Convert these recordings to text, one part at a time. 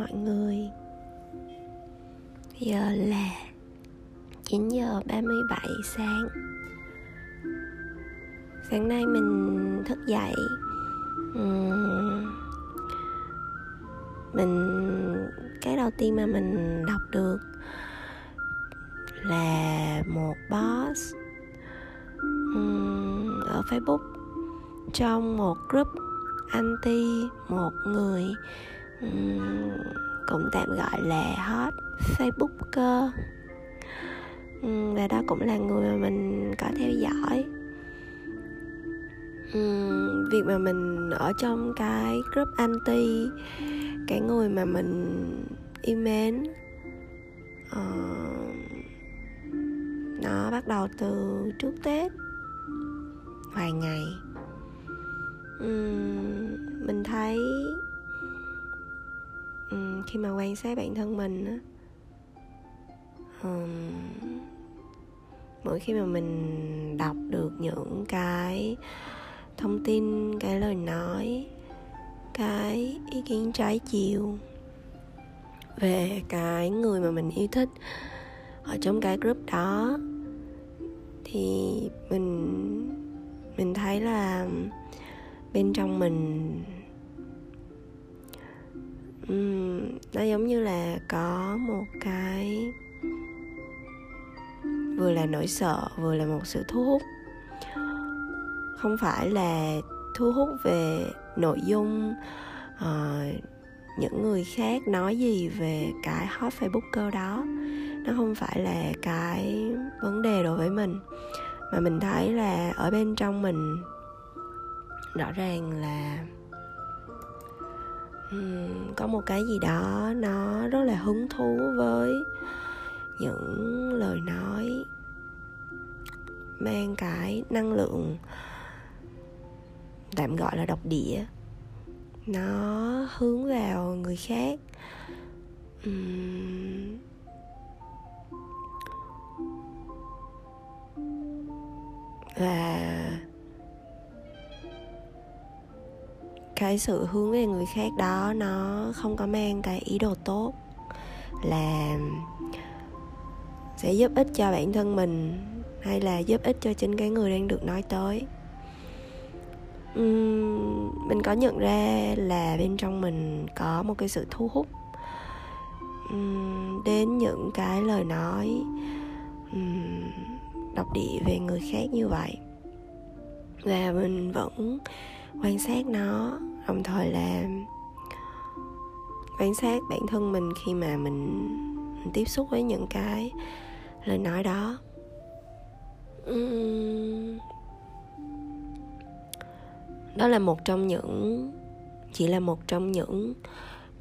mọi người. Giờ là 9 giờ 37 sáng. Sáng nay mình thức dậy. Mình, Cái đầu tiên mà mình đọc được Là một boss Ở Facebook Trong một group anti một người cũng tạm gọi là hot facebooker và đó cũng là người mà mình có theo dõi. Việc mà mình ở trong cái group anti cái người mà mình yêu mến uh, nó bắt đầu từ trước tết vài ngày. Uhm, mình thấy um, khi mà quan sát bản thân mình á. Um, mỗi khi mà mình đọc được những cái thông tin cái lời nói cái ý kiến trái chiều về cái người mà mình yêu thích ở trong cái group đó thì mình mình thấy là bên trong mình um, nó giống như là có một cái vừa là nỗi sợ vừa là một sự thu hút. Không phải là thu hút về nội dung uh, những người khác nói gì về cái hot facebooker đó. Nó không phải là cái vấn đề đối với mình mà mình thấy là ở bên trong mình rõ ràng là um, có một cái gì đó nó rất là hứng thú với những lời nói mang cái năng lượng tạm gọi là độc địa. Nó hướng vào người khác. Uhm, và cái sự hướng về người khác đó nó không có mang cái ý đồ tốt là sẽ giúp ích cho bản thân mình hay là giúp ích cho chính cái người đang được nói tới. Uhm, mình có nhận ra là bên trong mình có một cái sự thu hút. Uhm, đến những cái lời nói uhm, độc địa về người khác như vậy và mình vẫn quan sát nó đồng thời là quan sát bản thân mình khi mà mình, mình tiếp xúc với những cái lời nói đó. Đó là một trong những chỉ là một trong những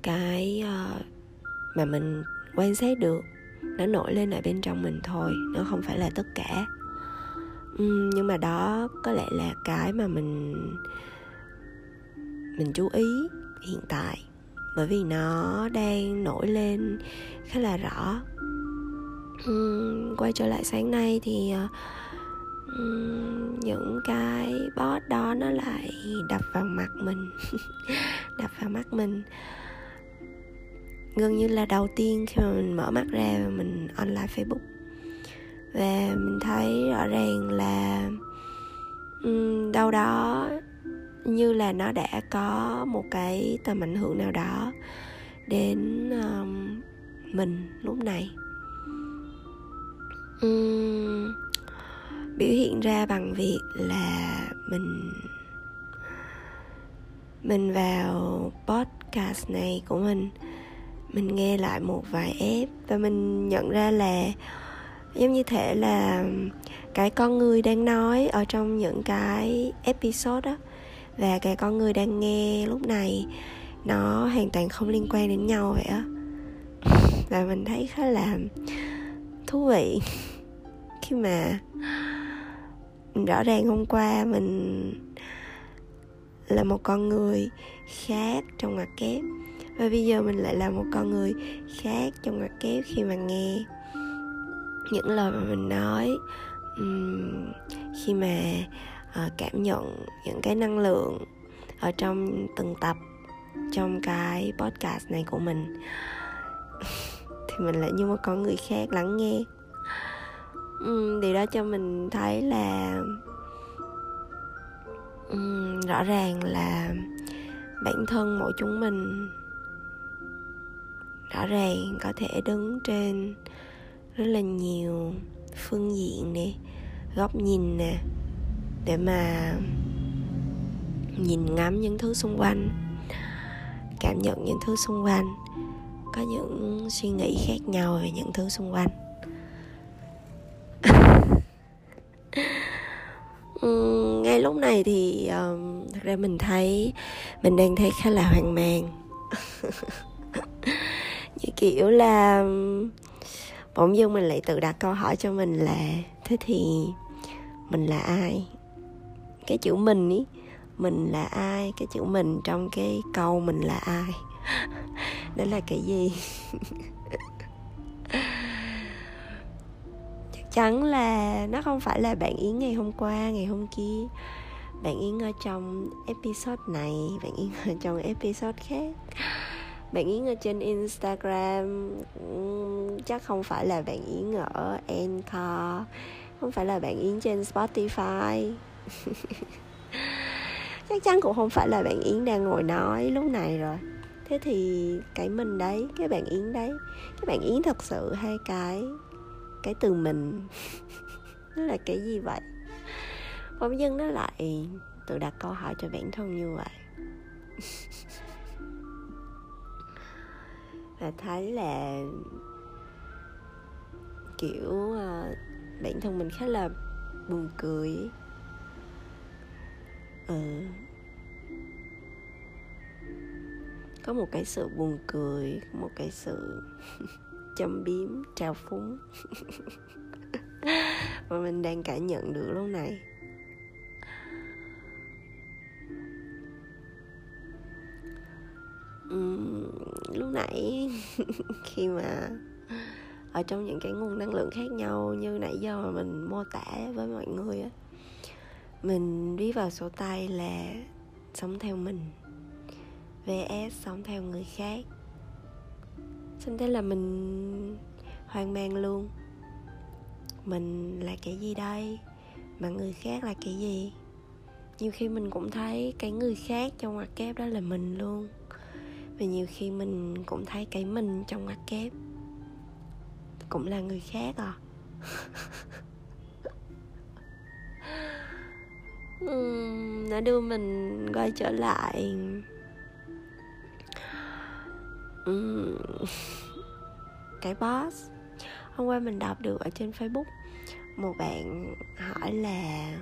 cái uh, mà mình quan sát được nó nổi lên ở bên trong mình thôi nó không phải là tất cả. Uhm, nhưng mà đó có lẽ là cái mà mình mình chú ý hiện tại bởi vì nó đang nổi lên khá là rõ. Uhm, quay trở lại sáng nay thì uhm, những cái bot đó nó lại đập vào mặt mình đập vào mắt mình. Gần như là đầu tiên khi mà mình mở mắt ra và mình online facebook. Và mình thấy rõ ràng là um, đâu đó như là nó đã có một cái tầm ảnh hưởng nào đó đến um, mình lúc này. Um, biểu hiện ra bằng việc là mình mình vào podcast này của mình mình nghe lại một vài ép và mình nhận ra là giống như thể là cái con người đang nói ở trong những cái episode đó và cái con người đang nghe lúc này nó hoàn toàn không liên quan đến nhau vậy á. Và mình thấy khá là thú vị. Khi mà rõ ràng hôm qua mình là một con người khác trong ngoặc kép và bây giờ mình lại là một con người khác trong ngoặc kép khi mà nghe những lời mà mình nói um, khi mà uh, cảm nhận những cái năng lượng ở trong từng tập trong cái podcast này của mình. Thì mình lại như một con người khác lắng nghe. Uhm, điều đó cho mình thấy là uhm, rõ ràng là bản thân mỗi chúng mình rõ ràng có thể đứng trên rất là nhiều phương diện nè góc nhìn nè để mà nhìn ngắm những thứ xung quanh cảm nhận những thứ xung quanh có những suy nghĩ khác nhau về những thứ xung quanh. Ừ, ngay lúc này thì um, thật ra mình thấy mình đang thấy khá là hoang mang. Như kiểu là bỗng dưng mình lại tự đặt câu hỏi cho mình là thế thì mình là ai? Cái chữ mình ý. Mình là ai, cái chữ mình trong cái câu mình là ai. Đó là cái gì? Chắc chắn là nó không phải là bạn yến ngày hôm qua, ngày hôm kia. Bạn yến ở trong episode này, bạn yến ở trong episode khác. Bạn yến ở trên instagram. Chắc không phải là bạn yến ở anchor. Không phải là bạn yến trên spotify. chắc chắn cũng không phải là bạn yến đang ngồi nói lúc này rồi. Thế thì cái mình đấy cái bạn yến đấy cái bạn yến thật sự hay cái cái từ mình. Nó là cái gì vậy? Bỗng dưng nó lại tự đặt câu hỏi cho bản thân như vậy. Và thấy là kiểu uh, bản thân mình khá là buồn cười ừ có một cái sự buồn cười một cái sự châm biếm trào phúng. Mà mình đang cảm nhận được lúc này. Uhm, lúc nãy khi mà ở trong những cái nguồn năng lượng khác nhau như nãy giờ mà mình mô tả với mọi người á mình viết vào sổ tay là sống theo mình. vs sống theo người khác. Xong thế là mình hoang mang luôn. Mình là cái gì đây? Mà người khác là cái gì? Nhiều khi mình cũng thấy cái người khác trong ngoặc kép đó là mình luôn. Và nhiều khi mình cũng thấy cái mình trong ngoặc kép cũng là người khác à. uhm, nó đưa mình quay trở lại. Cái boss. Hôm qua mình đọc được ở trên facebook một bạn hỏi là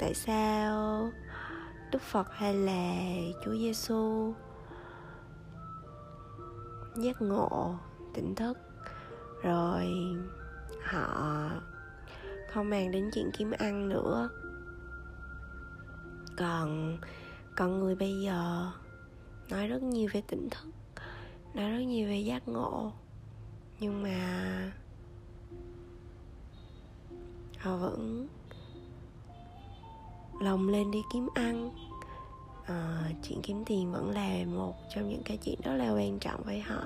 tại sao đức phật hay là chúa giêsu giác ngộ tỉnh thức? Rồi họ không mang đến chuyện kiếm ăn nữa còn con người bây giờ nói rất nhiều về tỉnh thức nói rất nhiều về giác ngộ. Nhưng mà họ vẫn lòng lên đi kiếm ăn. À, chuyện kiếm tiền vẫn là một trong những cái chuyện rất là quan trọng với họ.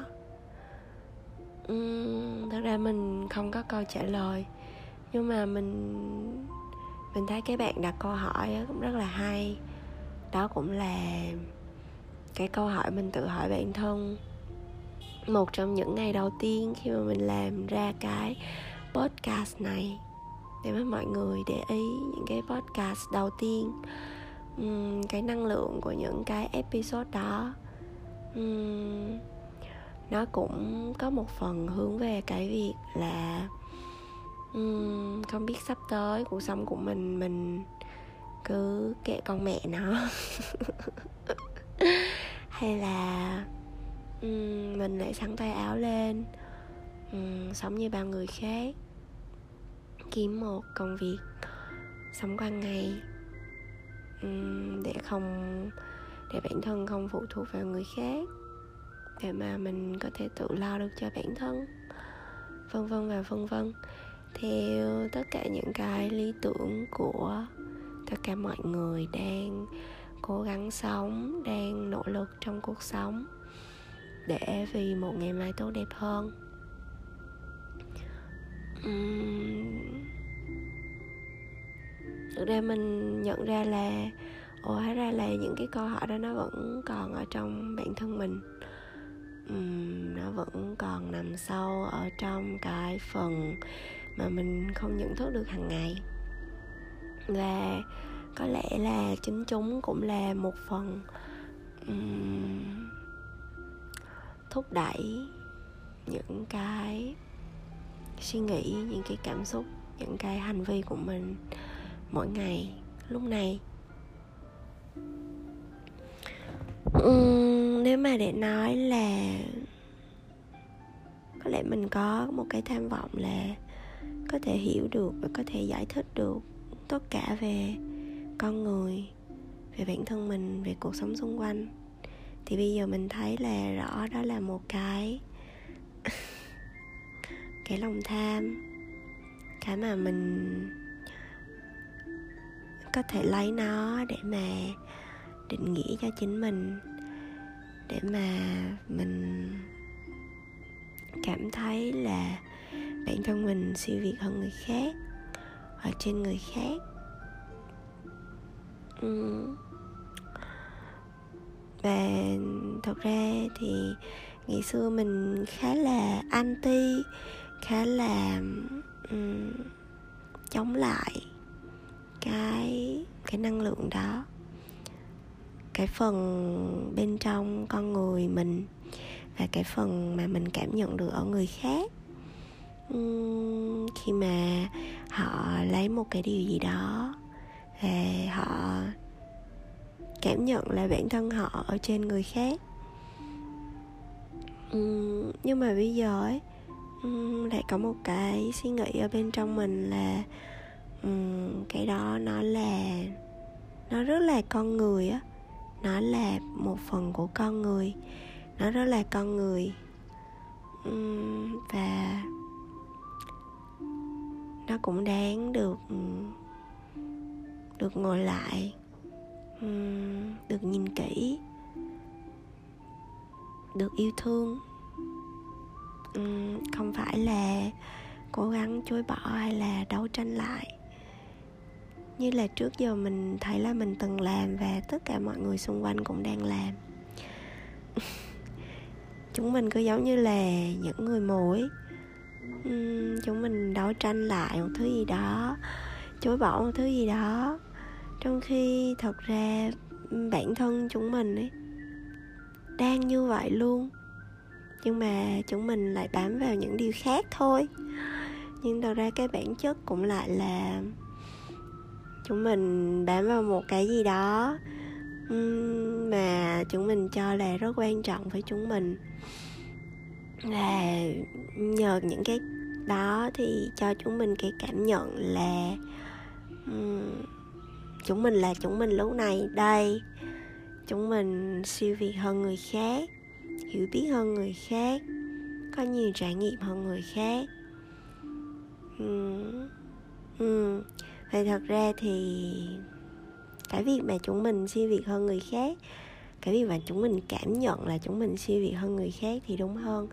Uhm, thật ra mình không có câu trả lời. Nhưng mà mình mình thấy cái bạn đặt câu hỏi cũng rất là hay. Đó cũng là cái câu hỏi mình tự hỏi bản thân. Một trong những ngày đầu tiên khi mà mình làm ra cái podcast này để mà mọi người để ý những cái podcast đầu tiên um, cái năng lượng của những cái episode đó. Um, nó cũng có một phần hướng về cái việc là uhm, không biết sắp tới cuộc sống của mình mình cứ kệ con mẹ nó. Hay là uhm, mình lại sắn tay áo lên uhm, sống như bao người khác kiếm một công việc sống qua ngày. Uhm, để không để bản thân không phụ thuộc vào người khác để mà mình có thể tự lo được cho bản thân. Vân vân và vân vân theo tất cả những cái lý tưởng của tất cả mọi người đang cố gắng sống đang nỗ lực trong cuộc sống để vì một ngày mai tốt đẹp hơn. Uhm, thực ra mình nhận ra là ồ hóa ra là những cái câu hỏi đó nó vẫn còn ở trong bản thân mình. Uhm, nó vẫn còn nằm sâu ở trong cái phần mà mình không nhận thức được hàng ngày. Và có lẽ là chính chúng cũng là một phần um, thúc đẩy những cái suy nghĩ những cái cảm xúc những cái hành vi của mình mỗi ngày lúc này. Uhm, nếu mà để nói là có lẽ mình có một cái tham vọng là có thể hiểu được và có thể giải thích được tất cả về con người, về bản thân mình, về cuộc sống xung quanh. Thì bây giờ mình thấy là rõ đó là một cái cái lòng tham, cái mà mình có thể lấy nó để mà định nghĩa cho chính mình, để mà mình cảm thấy là bản thân mình siêu việt hơn người khác ở trên người khác. Và thật ra thì ngày xưa mình khá là anti khá là um, chống lại cái cái năng lượng đó. Cái phần bên trong con người mình và cái phần mà mình cảm nhận được ở người khác khi mà họ lấy một cái điều gì đó và họ cảm nhận là bản thân họ ở trên người khác. Nhưng mà bây giờ ấy lại có một cái suy nghĩ ở bên trong mình là cái đó nó là, nó rất là con người á. Nó là một phần của con người, nó rất là con người. Và nó cũng đáng được ừ, được ngồi lại ừ, được nhìn kỹ, được yêu thương. Ừ, không phải là cố gắng chối bỏ hay là đấu tranh lại. Như là trước giờ mình thấy là mình từng làm và tất cả mọi người xung quanh cũng đang làm. Chúng mình cứ giống như là những người mù chúng mình đấu tranh lại một thứ gì đó, chối bỏ một thứ gì đó. Trong khi thật ra bản thân chúng mình ấy đang như vậy luôn. Nhưng mà chúng mình lại bám vào những điều khác thôi. Nhưng thật ra cái bản chất cũng lại là chúng mình bám vào một cái gì đó mà chúng mình cho là rất quan trọng với chúng mình là nhờ những cái đó thì cho chúng mình cái cảm nhận là um, chúng mình là chúng mình lúc này đây. Chúng mình siêu việt hơn người khác hiểu biết hơn người khác có nhiều trải nghiệm hơn người khác. Um, um, vậy thật ra thì cái việc mà chúng mình siêu việt hơn người khác cái việc mà chúng mình cảm nhận là chúng mình siêu việt hơn người khác thì đúng hơn.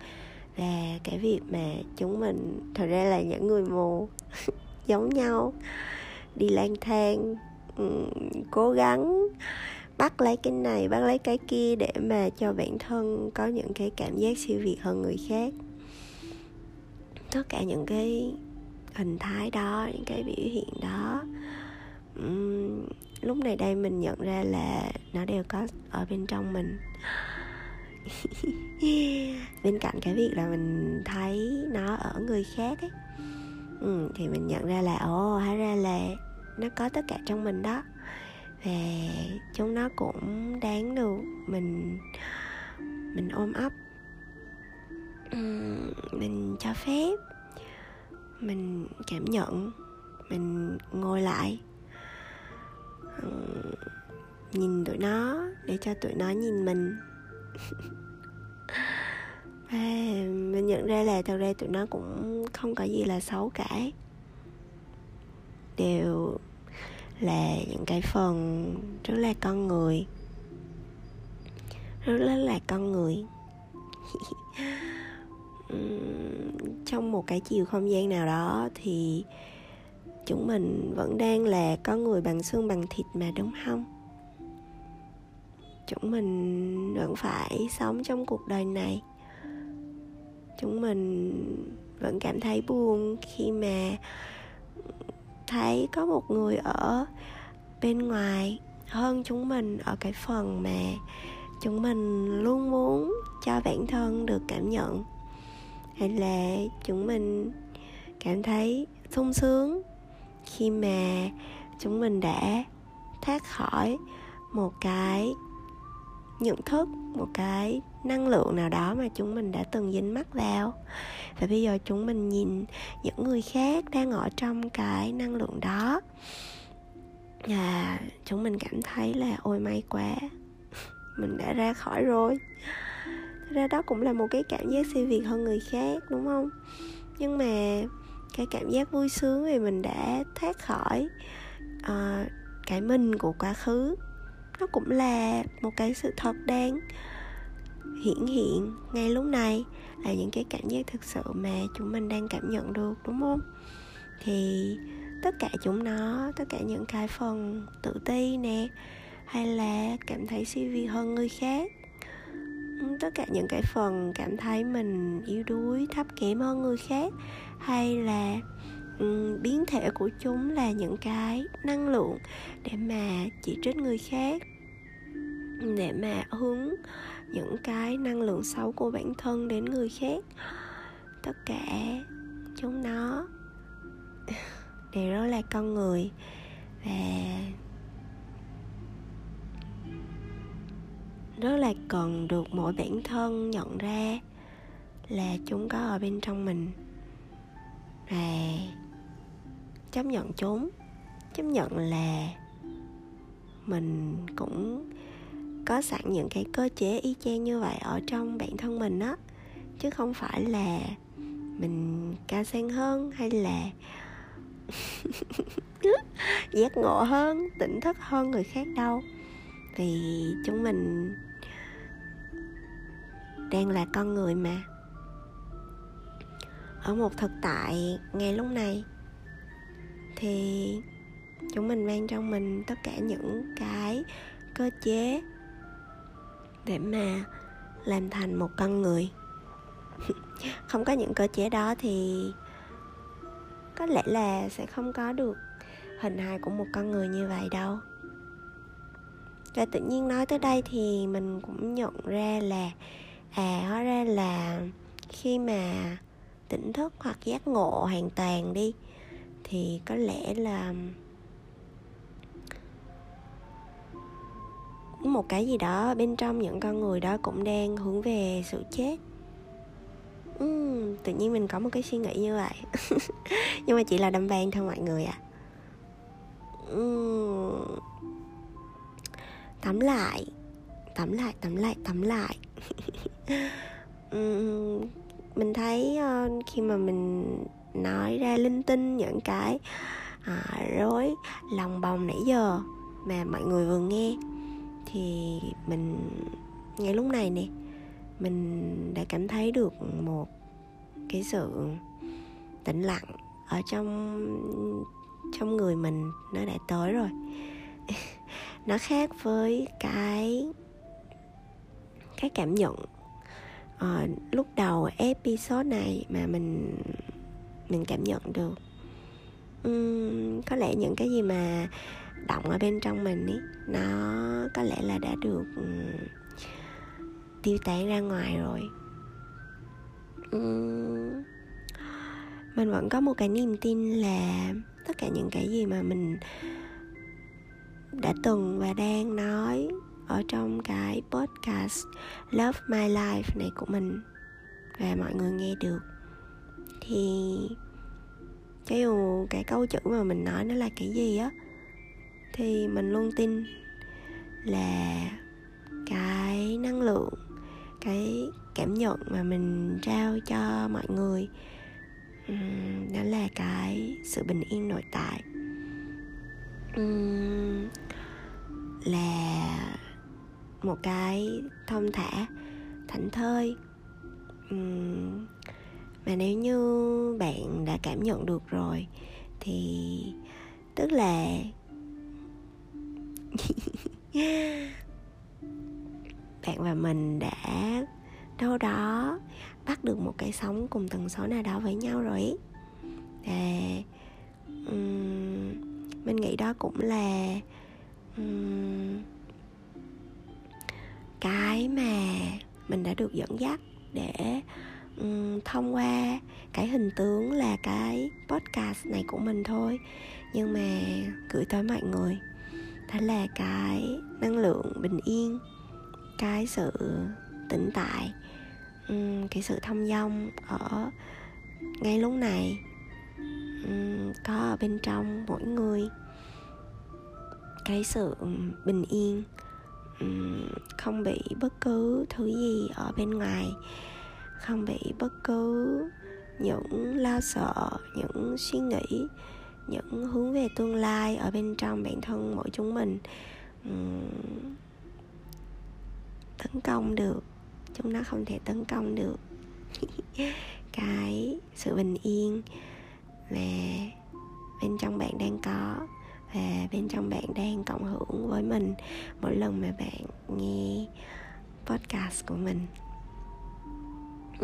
Và cái việc mà chúng mình, thật ra là những người mù giống nhau, đi lang thang cố gắng bắt lấy cái này, bắt lấy cái kia để mà cho bản thân có những cái cảm giác siêu việt hơn người khác. Tất cả những cái hình thái đó, những cái biểu hiện đó lúc này đây mình nhận ra là nó đều có ở bên trong mình. Bên cạnh cái việc là mình thấy nó ở người khác ấy. Ừ, thì mình nhận ra là ồ hóa ra là nó có tất cả trong mình đó. Và chúng nó cũng đáng được mình mình ôm ấp. Ừ, mình cho phép mình cảm nhận mình ngồi lại. Ờ, nhìn tụi nó để cho tụi nó nhìn mình. Và mình nhận ra là thật ra tụi nó cũng không có gì là xấu cả. Đều là những cái phần rất là con người. Rất là, là con người. Trong một cái chiều không gian nào đó thì chúng mình vẫn đang là con người bằng xương bằng thịt mà, đúng không? Chúng mình vẫn phải sống trong cuộc đời này. Chúng mình vẫn cảm thấy buồn khi mà thấy có một người ở bên ngoài hơn chúng mình ở cái phần mà chúng mình luôn muốn cho bản thân được cảm nhận. Hay là chúng mình cảm thấy sung sướng khi mà chúng mình đã thoát khỏi một cái nhận thức, một cái năng lượng nào đó mà chúng mình đã từng dính mắc vào. Và bây giờ chúng mình nhìn những người khác đang ở trong cái năng lượng đó. Và chúng mình cảm thấy là, ôi, may quá, mình đã ra khỏi rồi. Thật ra đó cũng là một cái cảm giác siêu việt hơn người khác, đúng không? Nhưng mà cái cảm giác vui sướng vì mình đã thoát khỏi uh, cái mình của quá khứ. Nó cũng là một cái sự thật đang hiển hiện ngay lúc này là những cái cảm giác thực sự mà chúng mình đang cảm nhận được đúng không? Thì tất cả chúng nó tất cả những cái phần tự ti nè hay là cảm thấy siêu vi hơn người khác tất cả những cái phần cảm thấy mình yếu đuối thấp kém hơn người khác hay là um, biến thể của chúng là những cái năng lượng để mà chỉ trích người khác để mà hướng những cái năng lượng xấu của bản thân đến người khác? Tất cả chúng nó đều rất là con người và rất là cần được mỗi bản thân nhận ra là chúng có ở bên trong mình là chấp nhận chúng chấp nhận là mình cũng có sẵn những cái cơ chế y chang như vậy ở trong bản thân mình á. Chứ không phải là mình cao sang hơn hay là giác ngộ hơn, tỉnh thức hơn người khác đâu. Vì chúng mình đang là con người mà ở một thực tại ngay lúc này. Thì chúng mình mang trong mình tất cả những cái cơ chế để mà làm thành một con người. Không có những cơ chế đó thì có lẽ là sẽ không có được hình hài của một con người như vậy đâu. Và tự nhiên nói tới đây thì mình cũng nhận ra là à hóa ra là khi mà tỉnh thức hoặc giác ngộ hoàn toàn đi thì có lẽ là một cái gì đó bên trong những con người đó cũng đang hướng về sự chết uhm, tự nhiên mình có một cái suy nghĩ như vậy nhưng mà chỉ là đâm vang thôi mọi người ạ à. uhm. tắm lại tắm lại tắm lại tắm lại uhm, mình thấy uh, khi mà mình nói ra linh tinh những cái uh, rối lòng bồng nãy giờ mà mọi người vừa nghe thì mình ngay lúc này nè mình đã cảm thấy được một cái sự tĩnh lặng ở trong trong người mình nó đã tới rồi. Nó khác với cái cái cảm nhận uh, lúc đầu episode này mà mình mình cảm nhận được um, có lẽ những cái gì mà động ở bên trong mình ý nó có lẽ là đã được um, tiêu tán ra ngoài rồi. Um, mình vẫn có một cái niềm tin là tất cả những cái gì mà mình đã từng và đang nói ở trong cái podcast Love My Life này của mình và mọi người nghe được. Thì cho dù cái câu chữ mà mình nói nó là cái gì á thì mình luôn tin là cái năng lượng cái cảm nhận mà mình trao cho mọi người đó là cái sự bình yên nội tại. Um, là một cái thông thả thảnh thơi mà nếu như bạn đã cảm nhận được rồi thì tức là bạn và mình đã đâu đó bắt được một cái sóng cùng tần số nào đó với nhau rồi ý. và um, mình nghĩ đó cũng là um, cái mà mình đã được dẫn dắt để um, thông qua cái hình tướng là cái podcast này của mình thôi. Nhưng mà gửi tới mọi người đó là cái năng lượng bình yên cái sự tĩnh tại um, cái sự thông dong ở ngay lúc này um, có ở bên trong mỗi người. Cái sự bình yên Ừ. không bị bất cứ thứ gì ở bên ngoài. Không bị bất cứ những lo sợ, những suy nghĩ, những hướng về tương lai ở bên trong bản thân mỗi chúng mình. Ừ. Tấn công được. Chúng nó không thể tấn công được. Cái sự bình yên mà bên trong bạn đang có và bên trong bạn đang cộng hưởng với mình mỗi lần mà bạn nghe podcast của mình.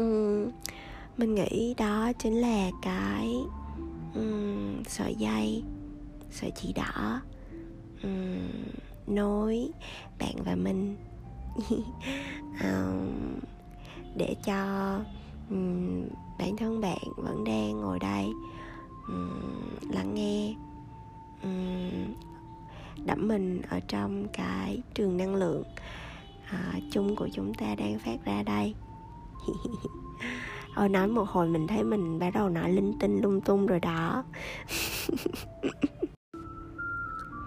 Uhm, mình nghĩ đó chính là cái um, sợi dây sợi chỉ đỏ um, nối bạn và mình. Um, để cho um, bản thân bạn vẫn đang ngồi đây um, lắng nghe um, đắm mình ở trong cái trường năng lượng uh, chung của chúng ta đang phát ra đây. Ôi nói một hồi mình thấy mình bắt đầu nói linh tinh lung tung rồi đó.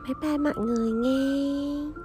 Bye bye mọi người nghe.